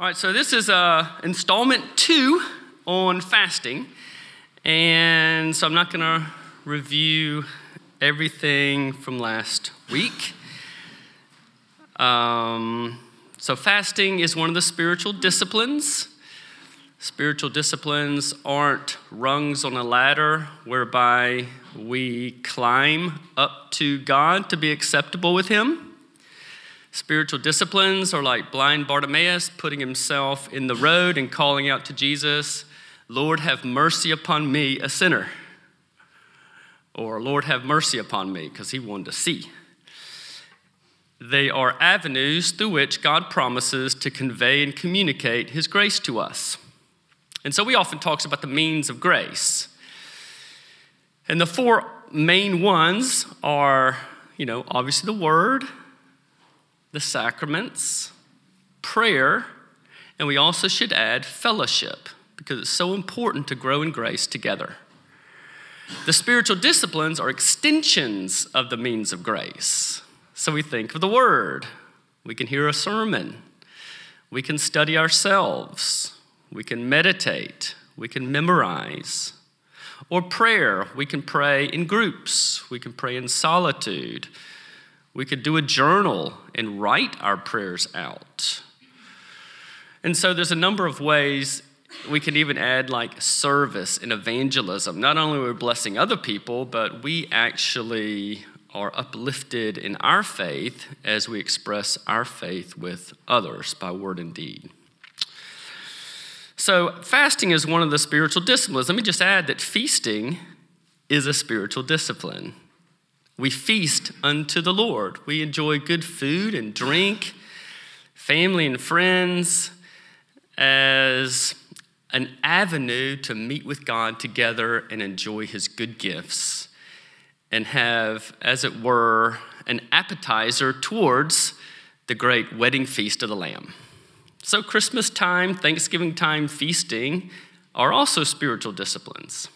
All right, so this is uh, installment two on fasting. And so I'm not going to review everything from last week. Um, so, fasting is one of the spiritual disciplines. Spiritual disciplines aren't rungs on a ladder whereby we climb up to God to be acceptable with Him. Spiritual disciplines are like blind Bartimaeus putting himself in the road and calling out to Jesus, Lord, have mercy upon me, a sinner. Or, Lord, have mercy upon me, because he wanted to see. They are avenues through which God promises to convey and communicate his grace to us. And so we often talk about the means of grace. And the four main ones are, you know, obviously the word, the sacraments, prayer, and we also should add fellowship because it's so important to grow in grace together. The spiritual disciplines are extensions of the means of grace. So we think of the Word, we can hear a sermon, we can study ourselves, we can meditate, we can memorize. Or prayer, we can pray in groups, we can pray in solitude, we could do a journal and write our prayers out. And so there's a number of ways we can even add like service and evangelism. Not only are we blessing other people, but we actually are uplifted in our faith as we express our faith with others by word and deed. So, fasting is one of the spiritual disciplines. Let me just add that feasting is a spiritual discipline. We feast unto the Lord. We enjoy good food and drink, family and friends, as an avenue to meet with God together and enjoy His good gifts and have, as it were, an appetizer towards the great wedding feast of the Lamb. So, Christmas time, Thanksgiving time, feasting are also spiritual disciplines.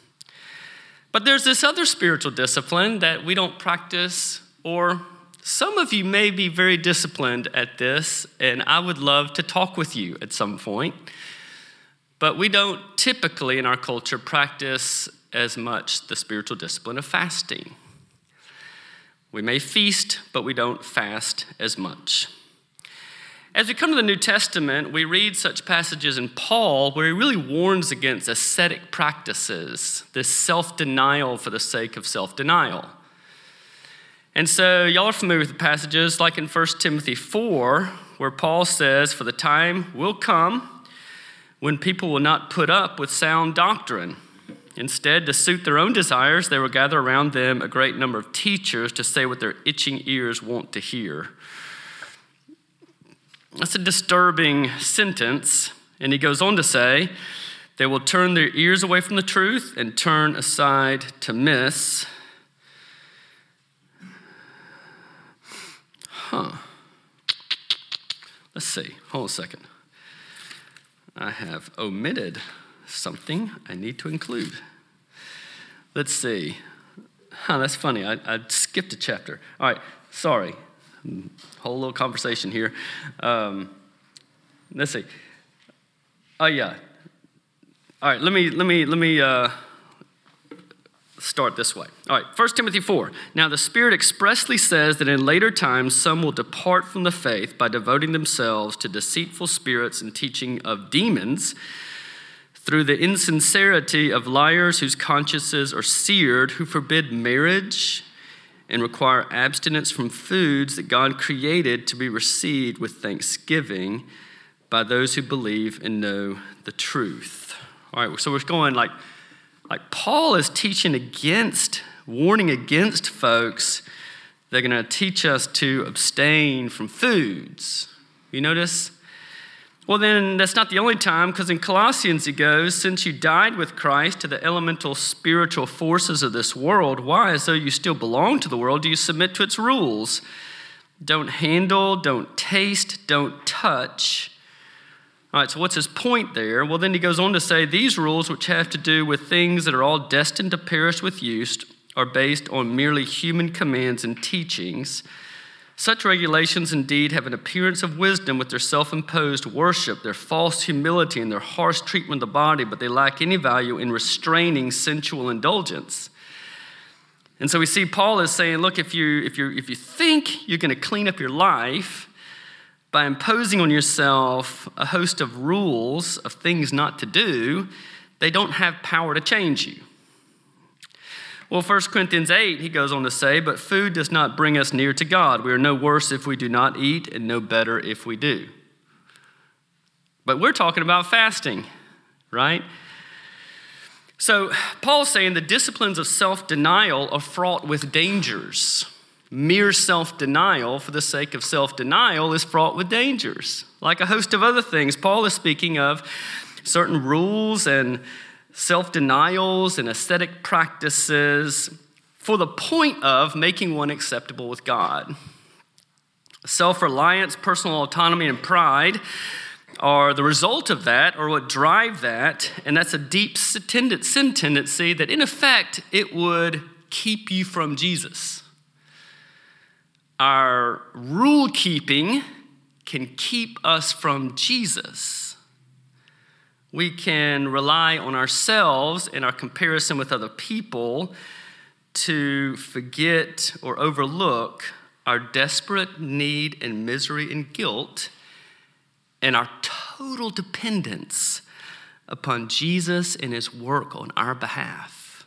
But there's this other spiritual discipline that we don't practice, or some of you may be very disciplined at this, and I would love to talk with you at some point. But we don't typically in our culture practice as much the spiritual discipline of fasting. We may feast, but we don't fast as much. As we come to the New Testament, we read such passages in Paul where he really warns against ascetic practices, this self denial for the sake of self denial. And so, y'all are familiar with the passages like in 1 Timothy 4, where Paul says, For the time will come when people will not put up with sound doctrine. Instead, to suit their own desires, they will gather around them a great number of teachers to say what their itching ears want to hear. That's a disturbing sentence. And he goes on to say, they will turn their ears away from the truth and turn aside to miss. Huh. Let's see. Hold a second. I have omitted something I need to include. Let's see. Huh, that's funny. I, I skipped a chapter. All right, sorry whole little conversation here. Um, let's see. Oh yeah. All right. Let me let me let me uh, start this way. All right. 1 Timothy four. Now the Spirit expressly says that in later times some will depart from the faith by devoting themselves to deceitful spirits and teaching of demons. Through the insincerity of liars whose consciences are seared, who forbid marriage and require abstinence from foods that God created to be received with thanksgiving by those who believe and know the truth. All right, so we're going like, like Paul is teaching against, warning against folks. They're going to teach us to abstain from foods. You notice? Well, then that's not the only time, because in Colossians he goes, Since you died with Christ to the elemental spiritual forces of this world, why, as though you still belong to the world, do you submit to its rules? Don't handle, don't taste, don't touch. All right, so what's his point there? Well, then he goes on to say these rules, which have to do with things that are all destined to perish with use, are based on merely human commands and teachings Such regulations indeed have an appearance of wisdom with their self imposed worship, their false humility, and their harsh treatment of the body, but they lack any value in restraining sensual indulgence. And so we see Paul is saying, look, if you, if you, if you think you're going to clean up your life by imposing on yourself a host of rules of things not to do, they don't have power to change you. Well, 1 Corinthians 8, he goes on to say, But food does not bring us near to God. We are no worse if we do not eat, and no better if we do. But we're talking about fasting, right? So, Paul's saying the disciplines of self denial are fraught with dangers. Mere self denial, for the sake of self denial, is fraught with dangers. Like a host of other things, Paul is speaking of certain rules and self denials and ascetic practices for the point of making one acceptable with God. Self reliance, personal autonomy, and pride are the result of that or what drive that, and that's a deep sin tendency that, in effect, it would keep you from Jesus. Our rule keeping can keep us from Jesus we can rely on ourselves in our comparison with other people to forget or overlook our desperate need and misery and guilt and our total dependence upon Jesus and his work on our behalf.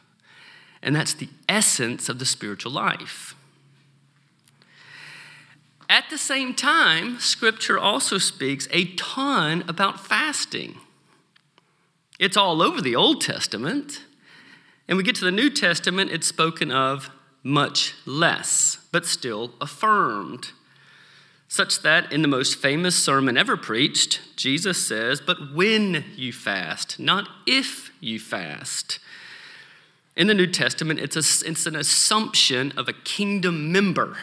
And that's the essence of the spiritual life. At the same time, Scripture also speaks a ton about fasting. It's all over the Old Testament. And we get to the New Testament, it's spoken of much less, but still affirmed. Such that in the most famous sermon ever preached, Jesus says, But when you fast, not if you fast. In the New Testament, it's, a, it's an assumption of a kingdom member.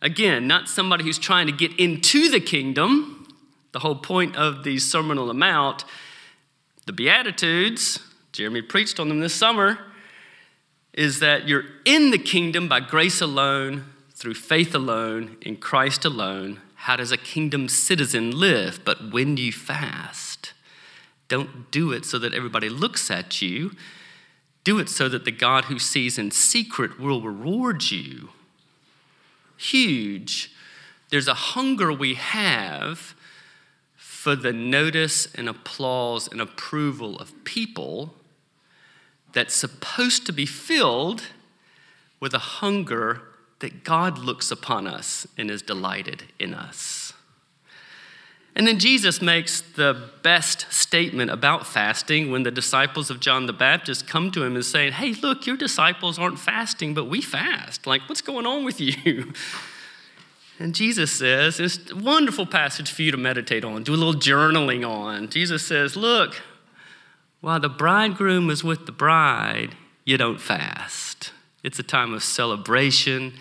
Again, not somebody who's trying to get into the kingdom. The whole point of the Sermon on the Mount the Beatitudes, Jeremy preached on them this summer, is that you're in the kingdom by grace alone, through faith alone, in Christ alone. How does a kingdom citizen live? But when you fast, don't do it so that everybody looks at you. Do it so that the God who sees in secret will reward you. Huge. There's a hunger we have for the notice and applause and approval of people that's supposed to be filled with a hunger that God looks upon us and is delighted in us. And then Jesus makes the best statement about fasting when the disciples of John the Baptist come to him and say, Hey, look, your disciples aren't fasting, but we fast. Like, what's going on with you? And Jesus says, it's a wonderful passage for you to meditate on, do a little journaling on. Jesus says, Look, while the bridegroom is with the bride, you don't fast. It's a time of celebration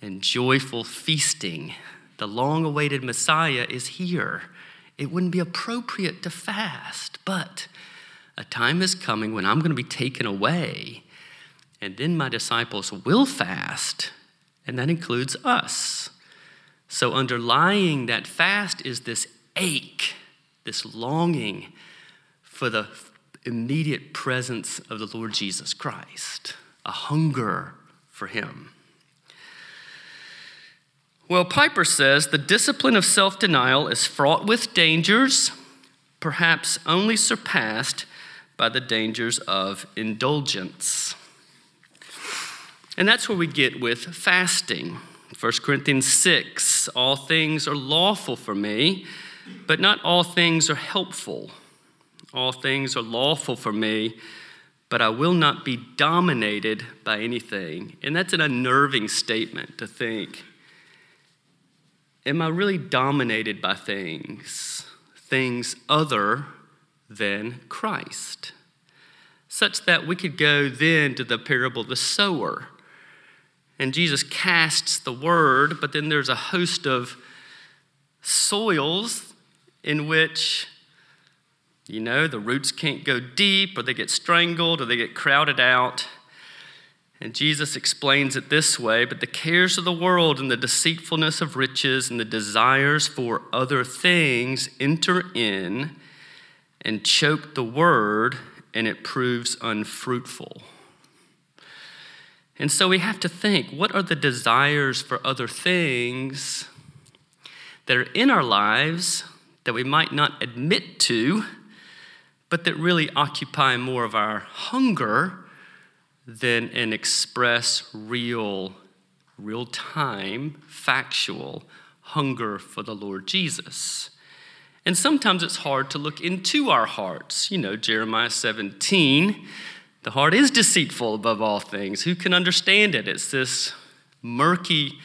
and joyful feasting. The long awaited Messiah is here. It wouldn't be appropriate to fast, but a time is coming when I'm going to be taken away, and then my disciples will fast, and that includes us. So, underlying that fast is this ache, this longing for the immediate presence of the Lord Jesus Christ, a hunger for Him. Well, Piper says the discipline of self denial is fraught with dangers, perhaps only surpassed by the dangers of indulgence. And that's where we get with fasting. 1 Corinthians 6 All things are lawful for me, but not all things are helpful. All things are lawful for me, but I will not be dominated by anything. And that's an unnerving statement to think. Am I really dominated by things, things other than Christ? Such that we could go then to the parable of the sower and Jesus casts the word, but then there's a host of soils in which, you know, the roots can't go deep, or they get strangled, or they get crowded out. And Jesus explains it this way But the cares of the world and the deceitfulness of riches and the desires for other things enter in and choke the word, and it proves unfruitful. And so we have to think what are the desires for other things that are in our lives that we might not admit to, but that really occupy more of our hunger than an express, real, real time, factual hunger for the Lord Jesus. And sometimes it's hard to look into our hearts. You know, Jeremiah 17, the heart is deceitful above all things. Who can understand it? It's this murky,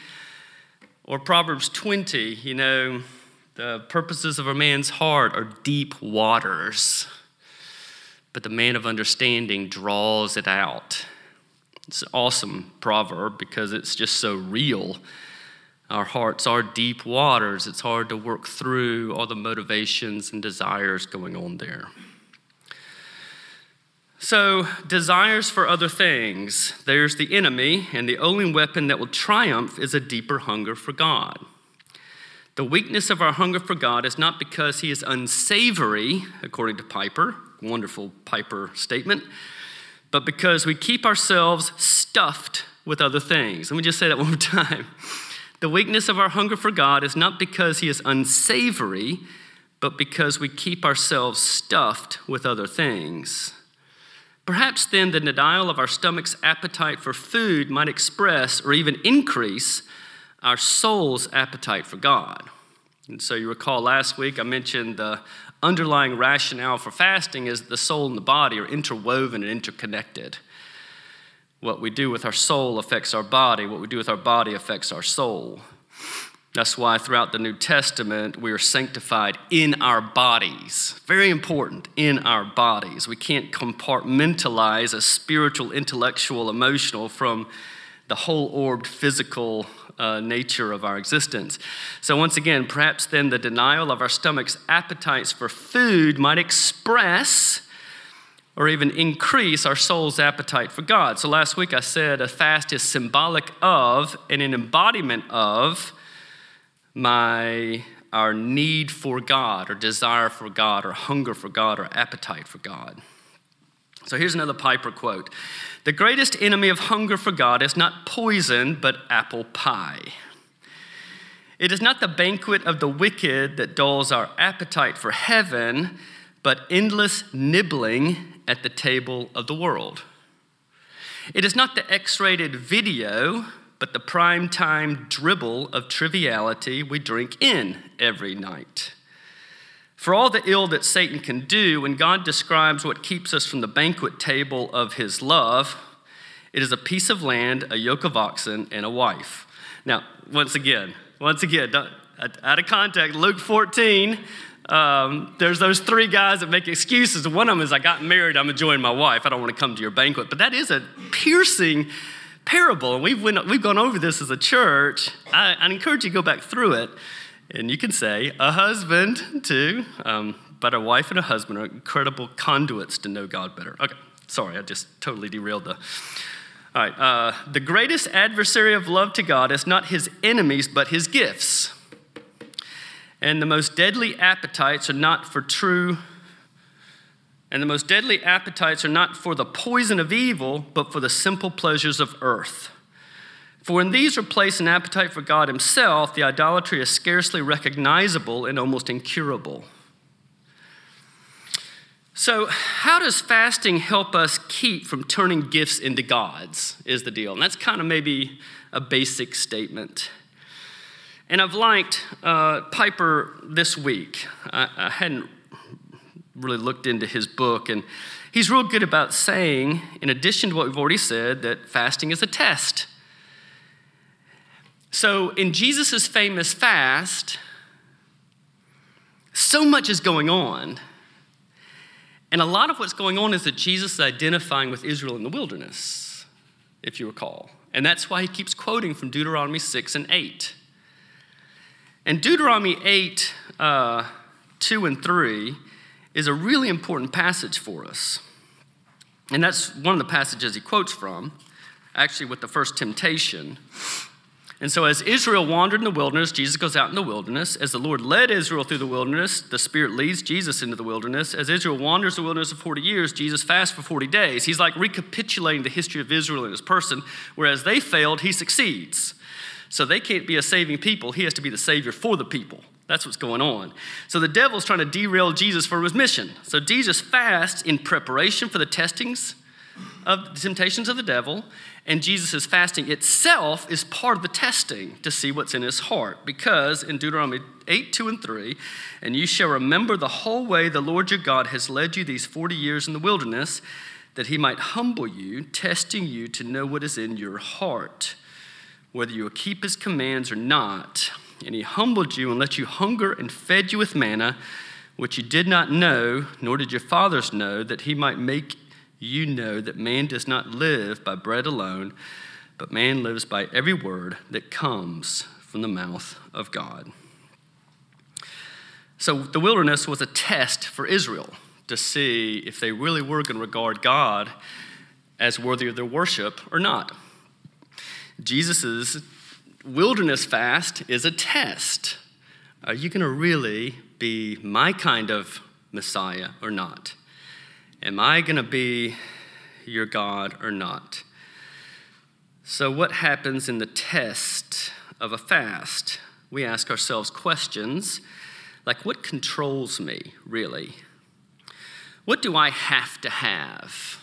or Proverbs 20, you know, the purposes of a man's heart are deep waters, but the man of understanding draws it out. It's an awesome proverb because it's just so real. Our hearts are deep waters. It's hard to work through all the motivations and desires going on there. So, desires for other things, there's the enemy, and the only weapon that will triumph is a deeper hunger for God. The weakness of our hunger for God is not because he is unsavory, according to Piper, wonderful Piper statement, but because we keep ourselves stuffed with other things. Let me just say that one more time. The weakness of our hunger for God is not because he is unsavory, but because we keep ourselves stuffed with other things. Perhaps then the denial of our stomach's appetite for food might express or even increase our soul's appetite for God. And so you recall last week I mentioned the underlying rationale for fasting is that the soul and the body are interwoven and interconnected. What we do with our soul affects our body, what we do with our body affects our soul. That's why throughout the New Testament, we are sanctified in our bodies. Very important, in our bodies. We can't compartmentalize a spiritual, intellectual, emotional from the whole orbed physical uh, nature of our existence. So, once again, perhaps then the denial of our stomach's appetites for food might express or even increase our soul's appetite for God. So, last week I said a fast is symbolic of and an embodiment of my our need for God or desire for God or hunger for God or appetite for God. So here's another Piper quote The greatest enemy of hunger for God is not poison, but apple pie. It is not the banquet of the wicked that dulls our appetite for heaven, but endless nibbling at the table of the world. It is not the X rated video, but the prime time dribble of triviality we drink in every night. For all the ill that Satan can do, when God describes what keeps us from the banquet table of his love, it is a piece of land, a yoke of oxen, and a wife. Now, once again, once again, out of context, Luke 14, um, there's those three guys that make excuses. One of them is, I got married, I'm enjoying my wife, I don't want to come to your banquet. But that is a piercing parable, and we've, went, we've gone over this as a church. I, I encourage you to go back through it. And you can say a husband too, um, but a wife and a husband are incredible conduits to know God better. Okay, sorry, I just totally derailed the. All right, uh, the greatest adversary of love to God is not his enemies, but his gifts. And the most deadly appetites are not for true, and the most deadly appetites are not for the poison of evil, but for the simple pleasures of earth. For when these replace an appetite for God Himself, the idolatry is scarcely recognizable and almost incurable. So, how does fasting help us keep from turning gifts into gods? Is the deal. And that's kind of maybe a basic statement. And I've liked uh, Piper this week. I, I hadn't really looked into his book, and he's real good about saying, in addition to what we've already said, that fasting is a test. So, in Jesus' famous fast, so much is going on. And a lot of what's going on is that Jesus is identifying with Israel in the wilderness, if you recall. And that's why he keeps quoting from Deuteronomy 6 and 8. And Deuteronomy 8, uh, 2 and 3 is a really important passage for us. And that's one of the passages he quotes from. actually, with the first temptation. And so, as Israel wandered in the wilderness, Jesus goes out in the wilderness. As the Lord led Israel through the wilderness, the Spirit leads Jesus into the wilderness. As Israel wanders the wilderness for 40 years, Jesus fasts for 40 days. He's like recapitulating the history of Israel in his person, whereas they failed, he succeeds. So, they can't be a saving people, he has to be the Savior for the people. That's what's going on. So, the devil's trying to derail Jesus from his mission. So, Jesus fasts in preparation for the testings of the temptations of the devil, and Jesus' fasting itself is part of the testing to see what's in his heart. Because in Deuteronomy 8, 2, and 3, and you shall remember the whole way the Lord your God has led you these 40 years in the wilderness, that he might humble you, testing you to know what is in your heart, whether you will keep his commands or not. And he humbled you and let you hunger and fed you with manna, which you did not know, nor did your fathers know, that he might make you know that man does not live by bread alone, but man lives by every word that comes from the mouth of God. So the wilderness was a test for Israel to see if they really were going to regard God as worthy of their worship or not. Jesus' wilderness fast is a test. Are you going to really be my kind of Messiah or not? Am I going to be your God or not? So, what happens in the test of a fast? We ask ourselves questions like what controls me, really? What do I have to have?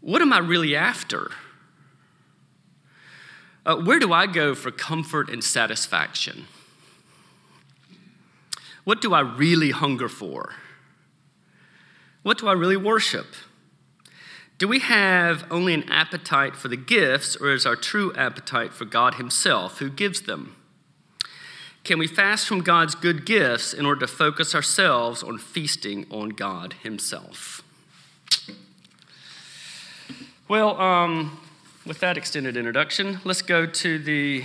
What am I really after? Uh, where do I go for comfort and satisfaction? What do I really hunger for? What do I really worship? Do we have only an appetite for the gifts, or is our true appetite for God Himself who gives them? Can we fast from God's good gifts in order to focus ourselves on feasting on God Himself? Well, um, with that extended introduction, let's go to the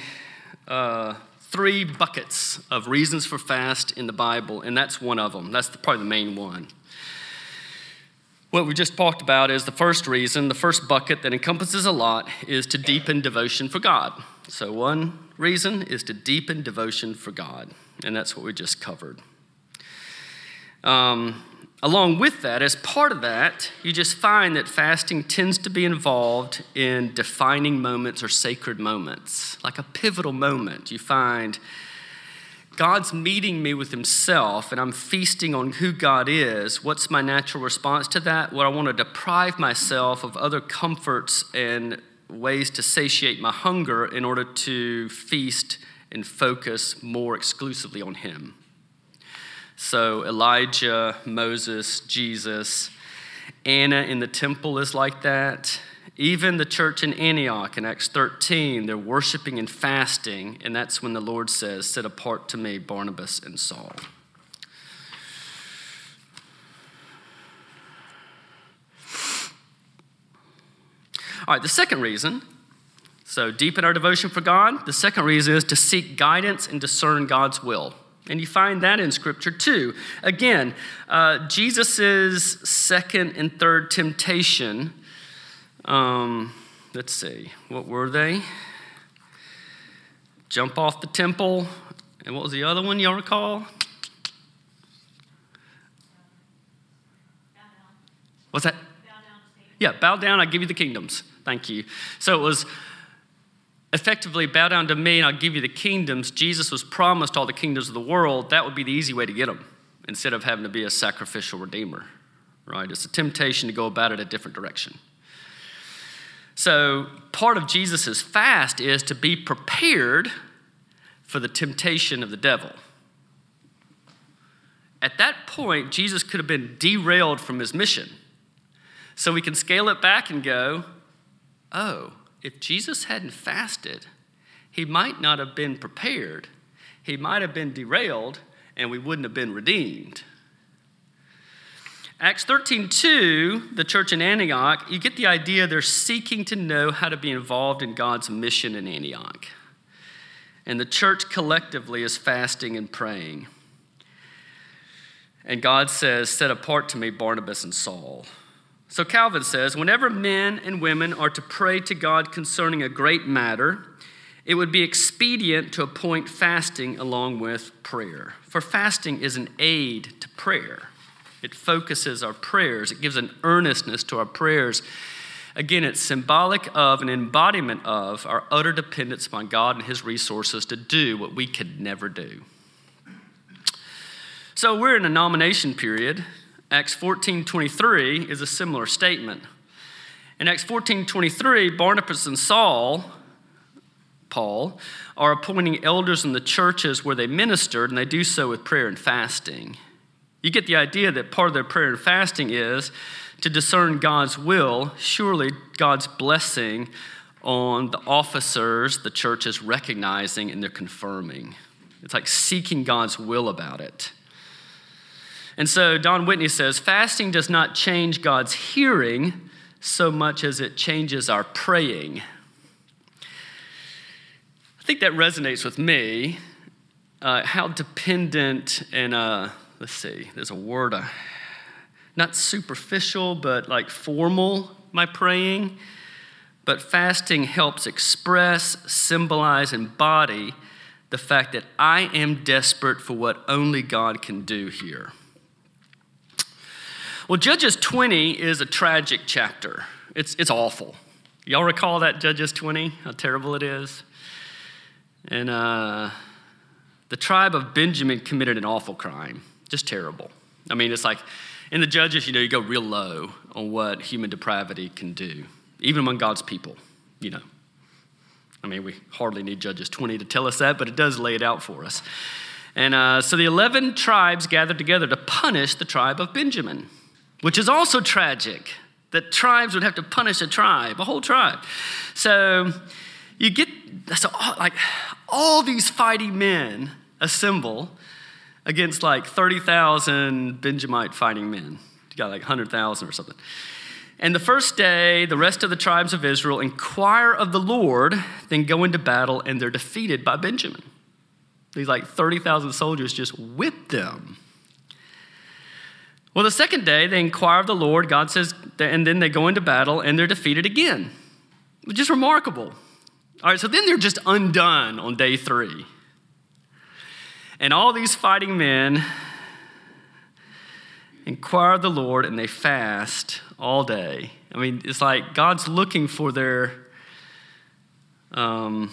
uh, three buckets of reasons for fast in the Bible, and that's one of them. That's the, probably the main one. What we just talked about is the first reason, the first bucket that encompasses a lot, is to deepen devotion for God. So, one reason is to deepen devotion for God, and that's what we just covered. Um, along with that, as part of that, you just find that fasting tends to be involved in defining moments or sacred moments, like a pivotal moment. You find God's meeting me with Himself and I'm feasting on who God is, what's my natural response to that? Well, I want to deprive myself of other comforts and ways to satiate my hunger in order to feast and focus more exclusively on Him. So, Elijah, Moses, Jesus, Anna in the temple is like that. Even the church in Antioch in Acts 13, they're worshiping and fasting, and that's when the Lord says, Set apart to me Barnabas and Saul. All right, the second reason, so deepen our devotion for God. The second reason is to seek guidance and discern God's will. And you find that in Scripture too. Again, uh, Jesus' second and third temptation um, let's see, what were they? Jump off the temple. And what was the other one y'all recall? What's that? Bow yeah, bow down, I give you the kingdoms. Thank you. So it was effectively bow down to me and I'll give you the kingdoms. Jesus was promised all the kingdoms of the world. That would be the easy way to get them instead of having to be a sacrificial redeemer, right? It's a temptation to go about it a different direction. So, part of Jesus' fast is to be prepared for the temptation of the devil. At that point, Jesus could have been derailed from his mission. So we can scale it back and go, oh, if Jesus hadn't fasted, he might not have been prepared. He might have been derailed, and we wouldn't have been redeemed. Acts 13 2, the church in Antioch, you get the idea they're seeking to know how to be involved in God's mission in Antioch. And the church collectively is fasting and praying. And God says, Set apart to me Barnabas and Saul. So Calvin says whenever men and women are to pray to God concerning a great matter, it would be expedient to appoint fasting along with prayer. For fasting is an aid to prayer, it focuses our prayers, it gives an earnestness to our prayers. Again, it's symbolic of an embodiment of our utter dependence upon God and His resources to do what we could never do. So we're in a nomination period. Acts 14:23 is a similar statement. In Acts 14:23, Barnabas and Saul, Paul, are appointing elders in the churches where they ministered, and they do so with prayer and fasting. You get the idea that part of their prayer and fasting is to discern God's will, surely God's blessing on the officers the church is recognizing and they're confirming. It's like seeking God's will about it. And so Don Whitney says fasting does not change God's hearing so much as it changes our praying. I think that resonates with me. Uh, how dependent and, uh, let's see, there's a word, uh, not superficial, but like formal, my praying. But fasting helps express, symbolize, embody the fact that I am desperate for what only God can do here. Well, Judges 20 is a tragic chapter. It's, it's awful. Y'all recall that Judges 20, how terrible it is? And uh, the tribe of Benjamin committed an awful crime, just terrible. I mean, it's like in the Judges, you know, you go real low on what human depravity can do, even among God's people, you know. I mean, we hardly need Judges 20 to tell us that, but it does lay it out for us. And uh, so the 11 tribes gathered together to punish the tribe of Benjamin which is also tragic that tribes would have to punish a tribe, a whole tribe. So you get, so like all these fighting men assemble against like 30,000 Benjamite fighting men. You got like 100,000 or something. And the first day, the rest of the tribes of Israel inquire of the Lord, then go into battle, and they're defeated by Benjamin. These like 30,000 soldiers just whip them. Well, the second day, they inquire of the Lord, God says, and then they go into battle and they're defeated again. Is remarkable. All right, so then they're just undone on day three. And all these fighting men inquire of the Lord and they fast all day. I mean, it's like God's looking for their um,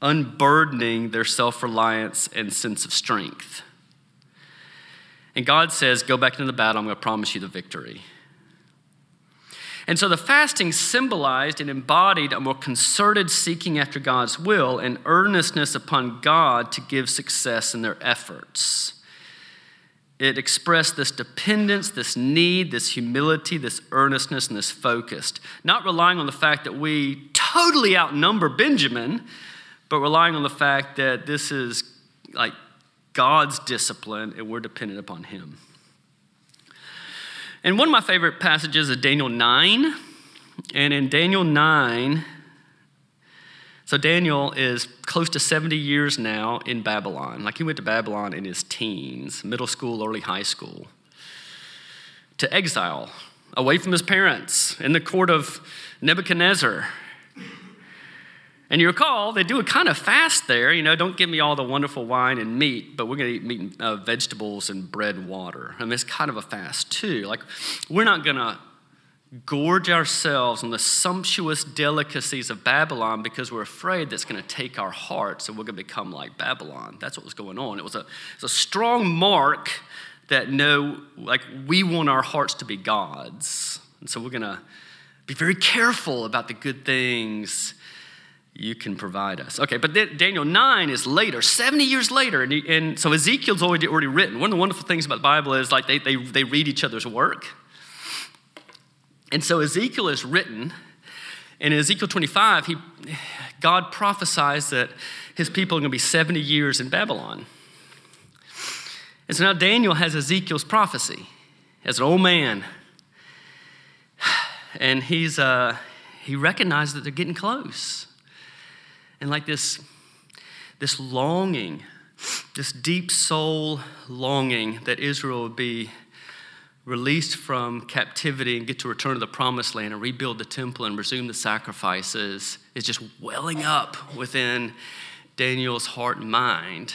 unburdening their self reliance and sense of strength. And God says, Go back into the battle, I'm going to promise you the victory. And so the fasting symbolized and embodied a more concerted seeking after God's will and earnestness upon God to give success in their efforts. It expressed this dependence, this need, this humility, this earnestness, and this focus. Not relying on the fact that we totally outnumber Benjamin, but relying on the fact that this is like God's discipline and we're dependent upon Him. And one of my favorite passages is Daniel 9. And in Daniel 9, so Daniel is close to 70 years now in Babylon. Like he went to Babylon in his teens, middle school, early high school, to exile, away from his parents, in the court of Nebuchadnezzar. And you recall, they do a kind of fast there. You know, don't give me all the wonderful wine and meat, but we're going to eat meat and uh, vegetables and bread and water. I mean, it's kind of a fast, too. Like, we're not going to gorge ourselves on the sumptuous delicacies of Babylon because we're afraid that's going to take our hearts and we're going to become like Babylon. That's what was going on. It was a, it was a strong mark that no, like, we want our hearts to be God's. And so we're going to be very careful about the good things you can provide us. Okay, but then Daniel 9 is later, 70 years later. And, he, and, so Ezekiel's already, already written. One of the wonderful things about the Bible is like they, they, they read each other's work. And so Ezekiel is written. And in Ezekiel 25, he, God prophesies that his people are going to be 70 years in Babylon. And so now Daniel has Ezekiel's prophecy as an old man. And he's, uh, he recognizes that they're getting close and like this, this longing, this deep soul longing that Israel would be released from captivity and get to return to the promised land and rebuild the temple and resume the sacrifices is just welling up within Daniel's heart and mind.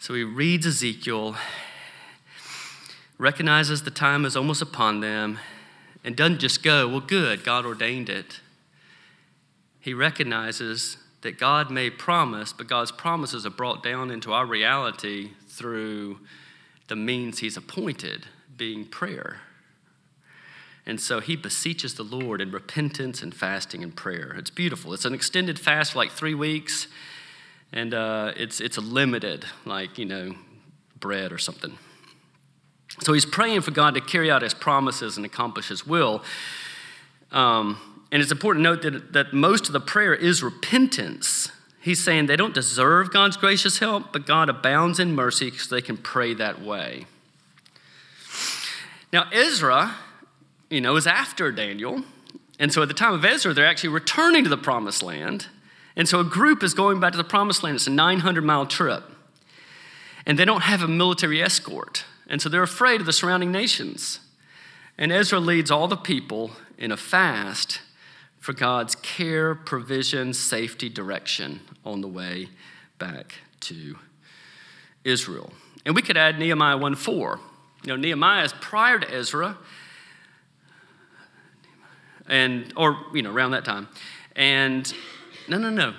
So he reads Ezekiel, recognizes the time is almost upon them, and doesn't just go, well, good, God ordained it. He recognizes that God made promise, but God's promises are brought down into our reality through the means He's appointed being prayer. And so he beseeches the Lord in repentance and fasting and prayer. It's beautiful. It's an extended fast for like three weeks, and uh, it's, it's a limited, like, you know, bread or something. So he's praying for God to carry out his promises and accomplish his will. Um, and it's important to note that, that most of the prayer is repentance. He's saying they don't deserve God's gracious help, but God abounds in mercy because they can pray that way. Now, Ezra, you know, is after Daniel. And so at the time of Ezra, they're actually returning to the promised land. And so a group is going back to the promised land. It's a 900 mile trip. And they don't have a military escort. And so they're afraid of the surrounding nations. And Ezra leads all the people in a fast for God's care, provision, safety, direction on the way back to Israel. And we could add Nehemiah 1 4. You know, Nehemiah is prior to Ezra, and or you know around that time, and no, no, no,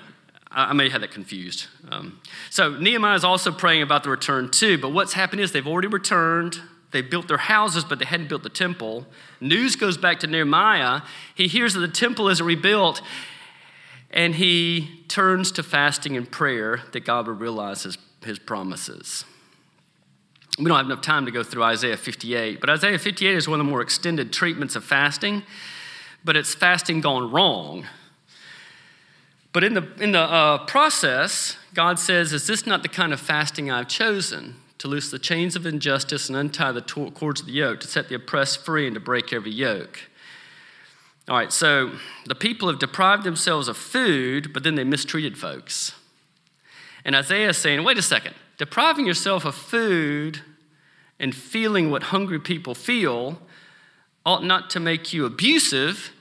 I, I may have that confused. Um, so Nehemiah is also praying about the return too. But what's happened is they've already returned. They built their houses, but they hadn't built the temple. News goes back to Nehemiah. He hears that the temple isn't rebuilt, and he turns to fasting and prayer that God would realize his, his promises. We don't have enough time to go through Isaiah 58, but Isaiah 58 is one of the more extended treatments of fasting, but it's fasting gone wrong. But in the, in the uh, process, God says, Is this not the kind of fasting I've chosen? To loose the chains of injustice and untie the cords of the yoke, to set the oppressed free and to break every yoke. All right, so the people have deprived themselves of food, but then they mistreated folks. And Isaiah is saying, wait a second, depriving yourself of food and feeling what hungry people feel ought not to make you abusive,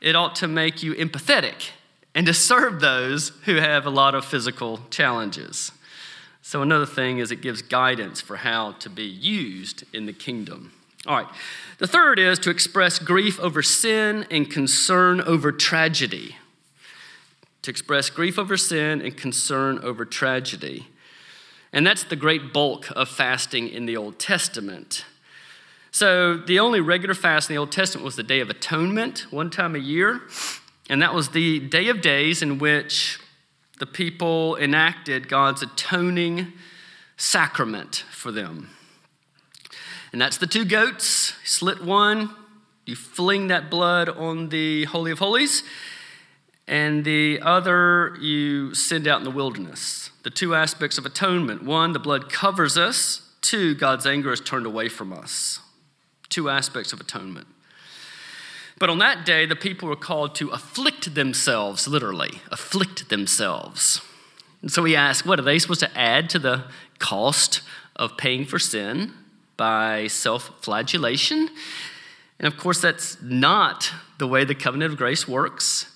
it ought to make you empathetic and to serve those who have a lot of physical challenges. So, another thing is it gives guidance for how to be used in the kingdom. All right. The third is to express grief over sin and concern over tragedy. To express grief over sin and concern over tragedy. And that's the great bulk of fasting in the Old Testament. So, the only regular fast in the Old Testament was the Day of Atonement, one time a year. And that was the day of days in which the people enacted God's atoning sacrament for them. And that's the two goats. Slit one, you fling that blood on the Holy of Holies, and the other you send out in the wilderness the two aspects of atonement. One, the blood covers us. Two, God's anger is turned away from us. Two aspects of atonement. But on that day, the people were called to afflict themselves, literally, afflict themselves. And so we ask, what are they supposed to add to the cost of paying for sin by self flagellation? And of course, that's not the way the covenant of grace works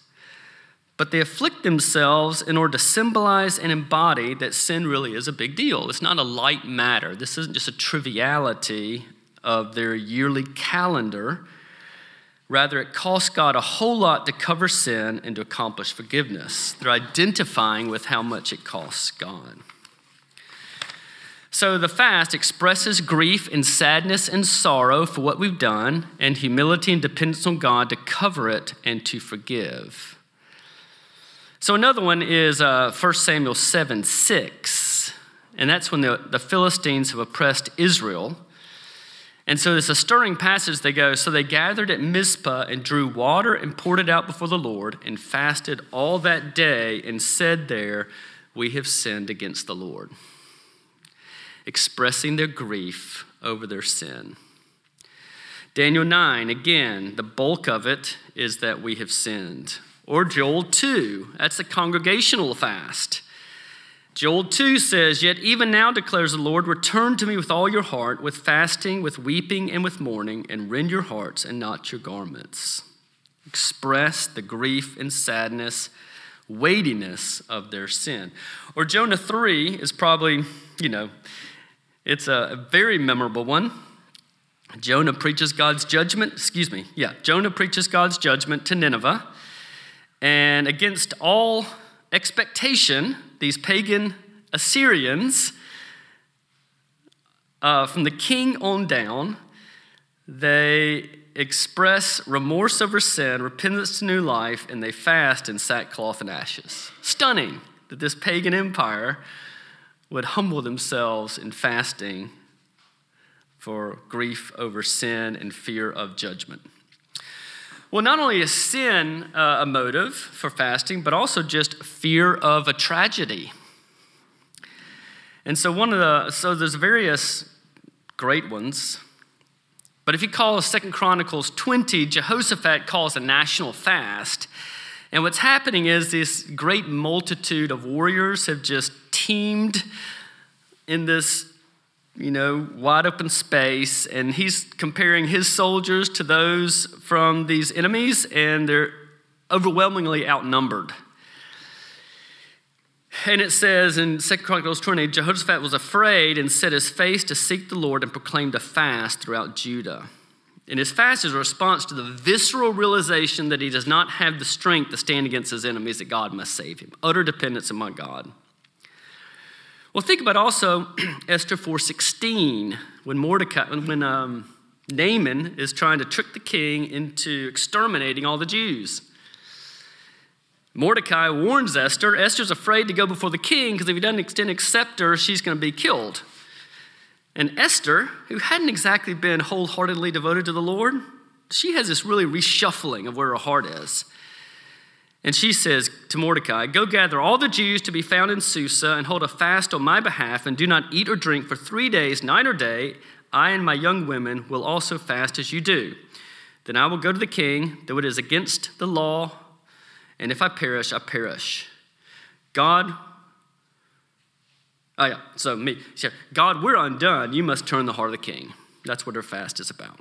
but they afflict themselves in order to symbolize and embody that sin really is a big deal. It's not a light matter. This isn't just a triviality of their yearly calendar. Rather, it costs God a whole lot to cover sin and to accomplish forgiveness. They're identifying with how much it costs God. So the fast expresses grief and sadness and sorrow for what we've done, and humility and dependence on God to cover it and to forgive. So another one is uh, 1 Samuel 7 6. And that's when the, the Philistines have oppressed Israel. And so it's a stirring passage. They go, So they gathered at Mizpah and drew water and poured it out before the Lord and fasted all that day and said there, We have sinned against the Lord. Expressing their grief over their sin. Daniel 9, again, the bulk of it is that we have sinned. Or Joel 2, that's the congregational fast. Joel 2 says, Yet even now declares the Lord, return to me with all your heart, with fasting, with weeping, and with mourning, and rend your hearts and not your garments. Express the grief and sadness, weightiness of their sin. Or Jonah 3 is probably, you know, it's a very memorable one. Jonah preaches God's judgment, excuse me, yeah, Jonah preaches God's judgment to Nineveh. And against all expectation, these pagan Assyrians, uh, from the king on down, they express remorse over sin, repentance to new life, and they fast in sackcloth and ashes. Stunning that this pagan empire would humble themselves in fasting for grief over sin and fear of judgment. Well, not only is sin uh, a motive for fasting, but also just fear of a tragedy. And so, one of the, so there's various great ones. But if you call Second Chronicles 20, Jehoshaphat calls a national fast. And what's happening is this great multitude of warriors have just teamed in this you know, wide open space, and he's comparing his soldiers to those from these enemies, and they're overwhelmingly outnumbered. And it says in 2 Chronicles 20, Jehoshaphat was afraid and set his face to seek the Lord and proclaimed a fast throughout Judah. And his fast is a response to the visceral realization that he does not have the strength to stand against his enemies, that God must save him. Utter dependence upon God. Well, think about also Esther 4:16 when Mordecai, when um, Haman is trying to trick the king into exterminating all the Jews. Mordecai warns Esther. Esther's afraid to go before the king because if he doesn't extend accept her, she's going to be killed. And Esther, who hadn't exactly been wholeheartedly devoted to the Lord, she has this really reshuffling of where her heart is. And she says to Mordecai, Go gather all the Jews to be found in Susa and hold a fast on my behalf, and do not eat or drink for three days, night or day. I and my young women will also fast as you do. Then I will go to the king, though it is against the law, and if I perish, I perish. God, oh yeah, so me, God, we're undone. You must turn the heart of the king. That's what her fast is about.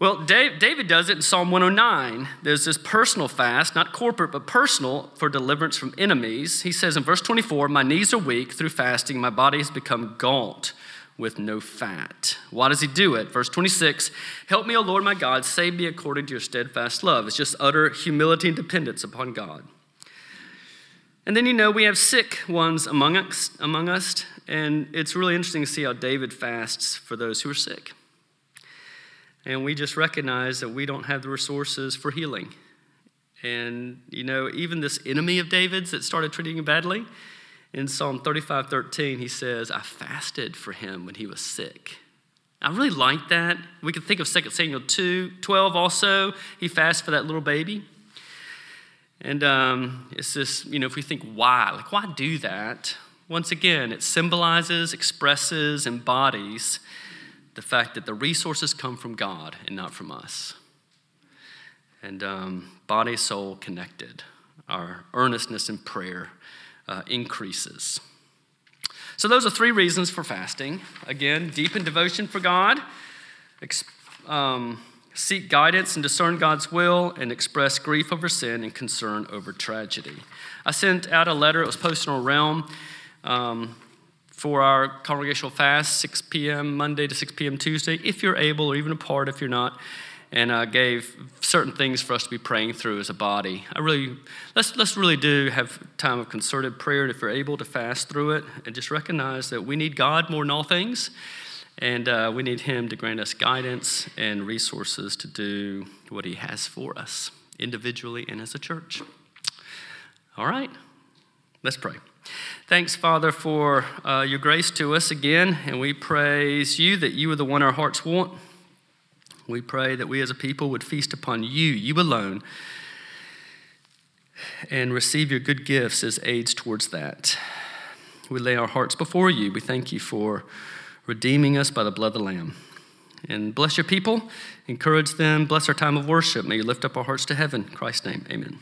Well, David does it in Psalm 109. There's this personal fast, not corporate, but personal for deliverance from enemies. He says in verse 24, My knees are weak through fasting, my body has become gaunt with no fat. Why does he do it? Verse 26 Help me, O Lord my God, save me according to your steadfast love. It's just utter humility and dependence upon God. And then you know we have sick ones among us, among us, and it's really interesting to see how David fasts for those who are sick. And we just recognize that we don't have the resources for healing. And, you know, even this enemy of David's that started treating him badly, in Psalm 35 13, he says, I fasted for him when he was sick. I really like that. We can think of 2 Samuel 2 12 also. He fasted for that little baby. And um, it's this, you know, if we think why, like, why do that? Once again, it symbolizes, expresses, embodies the fact that the resources come from God and not from us. And um, body, soul connected. Our earnestness in prayer uh, increases. So, those are three reasons for fasting. Again, deepen devotion for God, ex- um, seek guidance and discern God's will, and express grief over sin and concern over tragedy. I sent out a letter, it was posted on Realm. Um, for our congregational fast, 6 p.m. Monday to 6 p.m. Tuesday, if you're able, or even a part if you're not, and uh, gave certain things for us to be praying through as a body. I really let's let's really do have time of concerted prayer, and if you're able to fast through it, and just recognize that we need God more than all things, and uh, we need Him to grant us guidance and resources to do what He has for us individually and as a church. All right, let's pray. Thanks, Father, for uh, your grace to us again, and we praise you that you are the one our hearts want. We pray that we as a people would feast upon you, you alone, and receive your good gifts as aids towards that. We lay our hearts before you. We thank you for redeeming us by the blood of the Lamb. And bless your people, encourage them, bless our time of worship. May you lift up our hearts to heaven. In Christ's name, amen.